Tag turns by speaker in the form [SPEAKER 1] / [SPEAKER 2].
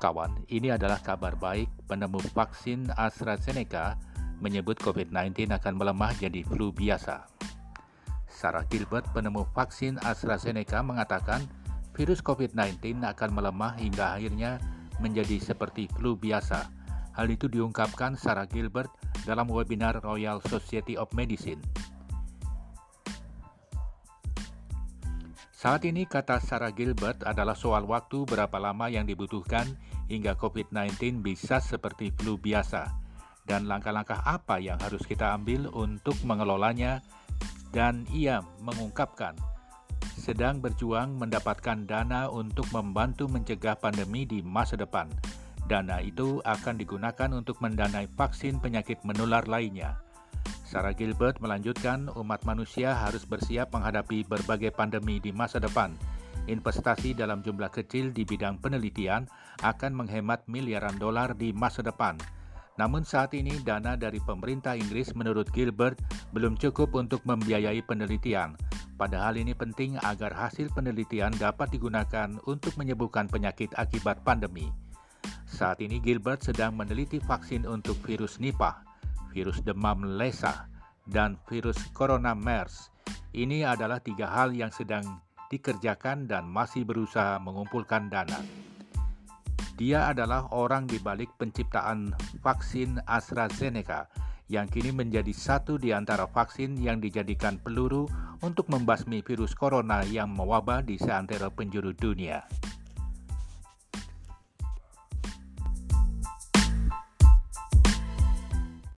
[SPEAKER 1] Kawan, ini adalah kabar baik. Penemu vaksin AstraZeneca menyebut COVID-19 akan melemah jadi flu biasa. Sarah Gilbert, penemu vaksin AstraZeneca, mengatakan virus COVID-19 akan melemah hingga akhirnya menjadi seperti flu biasa. Hal itu diungkapkan Sarah Gilbert dalam webinar Royal Society of Medicine. Saat ini kata Sarah Gilbert adalah soal waktu berapa lama yang dibutuhkan hingga COVID-19 bisa seperti flu biasa dan langkah-langkah apa yang harus kita ambil untuk mengelolanya dan ia mengungkapkan sedang berjuang mendapatkan dana untuk membantu mencegah pandemi di masa depan. Dana itu akan digunakan untuk mendanai vaksin penyakit menular lainnya. Sarah Gilbert melanjutkan, umat manusia harus bersiap menghadapi berbagai pandemi di masa depan. Investasi dalam jumlah kecil di bidang penelitian akan menghemat miliaran dolar di masa depan. Namun saat ini dana dari pemerintah Inggris menurut Gilbert belum cukup untuk membiayai penelitian. Padahal ini penting agar hasil penelitian dapat digunakan untuk menyembuhkan penyakit akibat pandemi. Saat ini Gilbert sedang meneliti vaksin untuk virus Nipah virus demam lesa, dan virus corona MERS. Ini adalah tiga hal yang sedang dikerjakan dan masih berusaha mengumpulkan dana. Dia adalah orang di balik penciptaan vaksin AstraZeneca yang kini menjadi satu di antara vaksin yang dijadikan peluru untuk membasmi virus corona yang mewabah di seantero penjuru dunia.